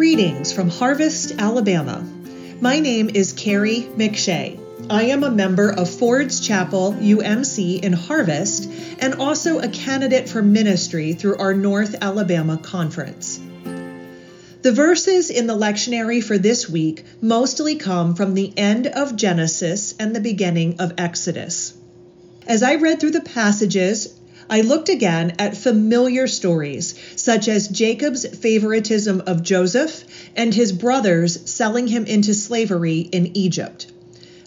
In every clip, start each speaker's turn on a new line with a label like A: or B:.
A: Greetings from Harvest, Alabama. My name is Kerry McShea. I am a member of Ford's Chapel UMC in Harvest and also a candidate for ministry through our North Alabama Conference. The verses in the lectionary for this week mostly come from the end of Genesis and the beginning of Exodus. As I read through the passages, I looked again at familiar stories, such as Jacob's favoritism of Joseph and his brothers selling him into slavery in Egypt.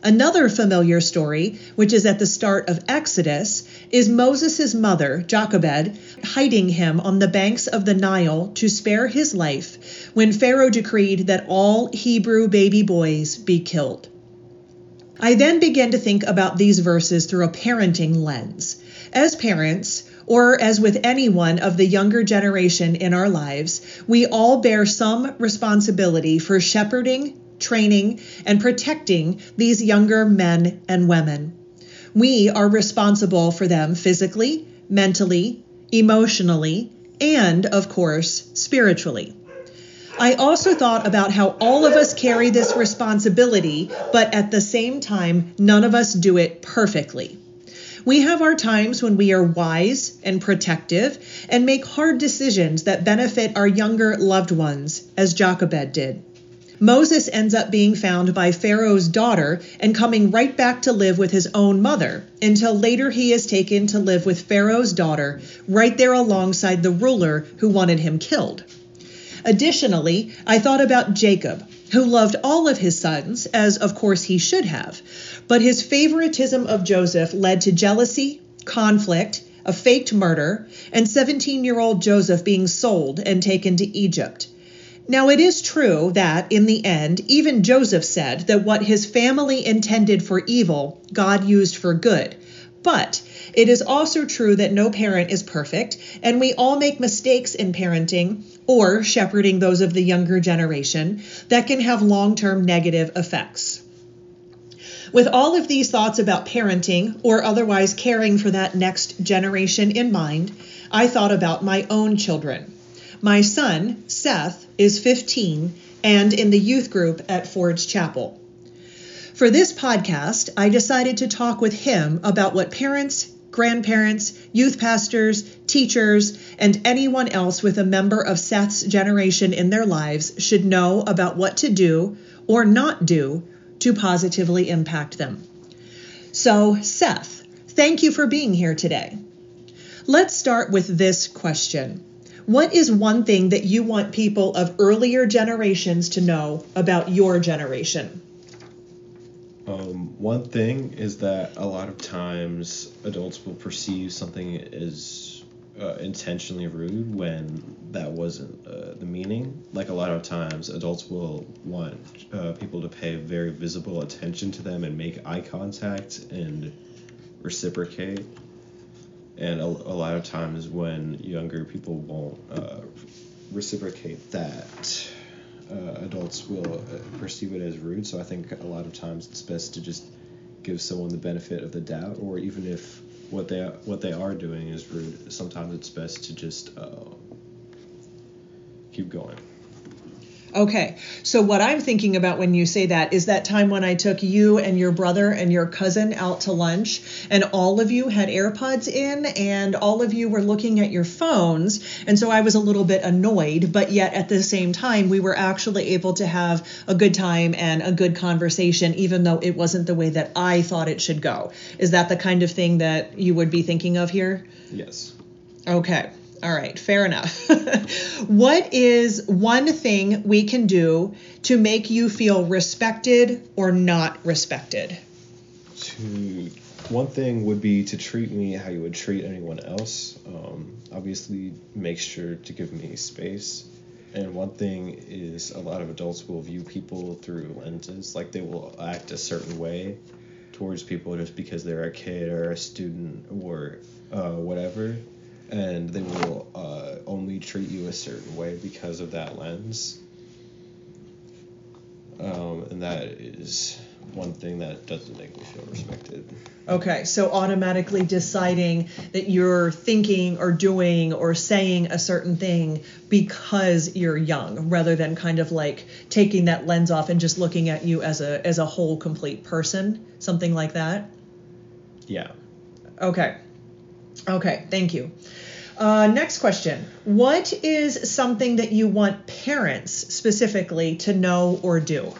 A: Another familiar story, which is at the start of Exodus, is Moses' mother, Jochebed, hiding him on the banks of the Nile to spare his life when Pharaoh decreed that all Hebrew baby boys be killed. I then began to think about these verses through a parenting lens. As parents, or as with anyone of the younger generation in our lives, we all bear some responsibility for shepherding, training, and protecting these younger men and women. We are responsible for them physically, mentally, emotionally, and, of course, spiritually. I also thought about how all of us carry this responsibility, but at the same time, none of us do it perfectly. We have our times when we are wise and protective and make hard decisions that benefit our younger loved ones, as Jochebed did. Moses ends up being found by Pharaoh's daughter and coming right back to live with his own mother until later he is taken to live with Pharaoh's daughter right there alongside the ruler who wanted him killed. Additionally, I thought about Jacob, who loved all of his sons, as of course he should have, but his favoritism of Joseph led to jealousy, conflict, a faked murder, and 17 year old Joseph being sold and taken to Egypt. Now, it is true that, in the end, even Joseph said that what his family intended for evil, God used for good. But it is also true that no parent is perfect, and we all make mistakes in parenting or shepherding those of the younger generation that can have long term negative effects. With all of these thoughts about parenting or otherwise caring for that next generation in mind, I thought about my own children. My son, Seth, is 15 and in the youth group at Ford's Chapel. For this podcast, I decided to talk with him about what parents, grandparents, youth pastors, teachers, and anyone else with a member of Seth's generation in their lives should know about what to do or not do to positively impact them. So, Seth, thank you for being here today. Let's start with this question What is one thing that you want people of earlier generations to know about your generation?
B: Um, one thing is that a lot of times adults will perceive something as uh, intentionally rude when that wasn't uh, the meaning. Like a lot of times, adults will want uh, people to pay very visible attention to them and make eye contact and reciprocate. And a, a lot of times, when younger people won't uh, reciprocate that, uh, adults will uh, perceive it as rude. So I think a lot of times it's best to just give someone the benefit of the doubt, or even if what they what they are doing is rude. Sometimes it's best to just uh, keep going.
A: Okay, so what I'm thinking about when you say that is that time when I took you and your brother and your cousin out to lunch, and all of you had AirPods in, and all of you were looking at your phones. And so I was a little bit annoyed, but yet at the same time, we were actually able to have a good time and a good conversation, even though it wasn't the way that I thought it should go. Is that the kind of thing that you would be thinking of here?
B: Yes.
A: Okay. All right, fair enough. what is one thing we can do to make you feel respected or not respected?
B: To one thing would be to treat me how you would treat anyone else. Um, obviously, make sure to give me space. And one thing is a lot of adults will view people through lenses, like they will act a certain way towards people just because they're a kid or a student or uh, whatever and they will uh, only treat you a certain way because of that lens. Um, and that is one thing that doesn't make me feel respected.
A: Okay, so automatically deciding that you're thinking or doing or saying a certain thing because you're young rather than kind of like taking that lens off and just looking at you as a as a whole complete person, something like that.
B: Yeah.
A: Okay. Okay, thank you. Uh, next question. What is something that you want parents specifically to know or do?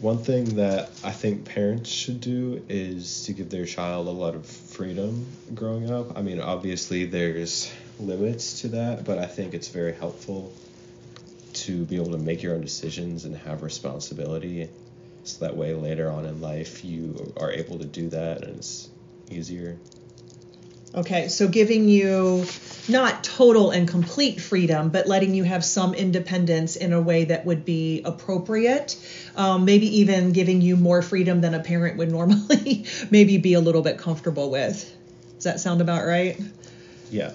B: One thing that I think parents should do is to give their child a lot of freedom growing up. I mean, obviously, there's limits to that, but I think it's very helpful to be able to make your own decisions and have responsibility. So that way, later on in life, you are able to do that and it's easier.
A: Okay, so giving you not total and complete freedom, but letting you have some independence in a way that would be appropriate. Um, maybe even giving you more freedom than a parent would normally maybe be a little bit comfortable with. Does that sound about right?
B: Yeah.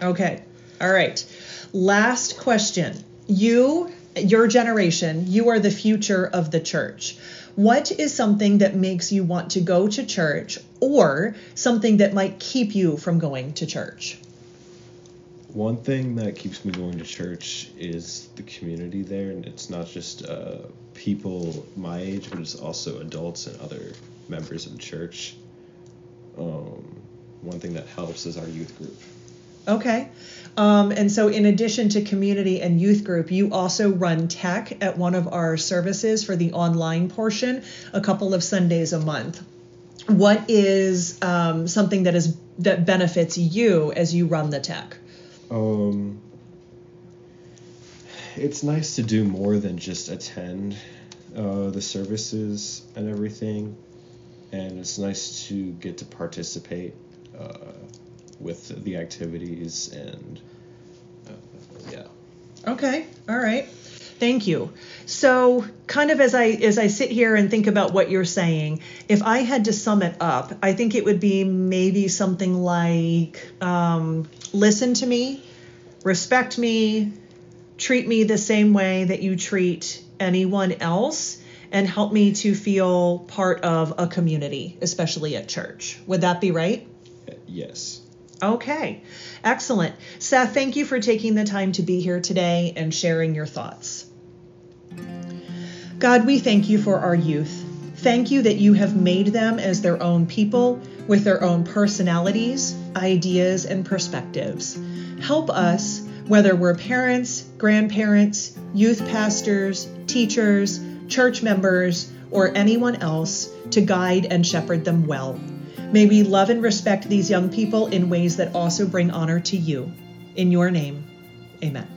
A: Okay, all right. Last question. You, your generation, you are the future of the church. What is something that makes you want to go to church or something that might keep you from going to church?
B: One thing that keeps me going to church is the community there, and it's not just uh, people my age, but it's also adults and other members of the church. Um, one thing that helps is our youth group.
A: Okay. Um, and so, in addition to community and youth group, you also run tech at one of our services for the online portion a couple of Sundays a month. What is um, something that is that benefits you as you run the tech?
B: Um, it's nice to do more than just attend uh, the services and everything, and it's nice to get to participate. Uh, with the activities and uh, yeah.
A: Okay. All right. Thank you. So, kind of as I as I sit here and think about what you're saying, if I had to sum it up, I think it would be maybe something like um, listen to me, respect me, treat me the same way that you treat anyone else, and help me to feel part of a community, especially at church. Would that be right?
B: Yes.
A: Okay, excellent. Seth, thank you for taking the time to be here today and sharing your thoughts. God, we thank you for our youth. Thank you that you have made them as their own people with their own personalities, ideas, and perspectives. Help us, whether we're parents, grandparents, youth pastors, teachers, church members, or anyone else, to guide and shepherd them well. May we love and respect these young people in ways that also bring honor to you. In your name, amen.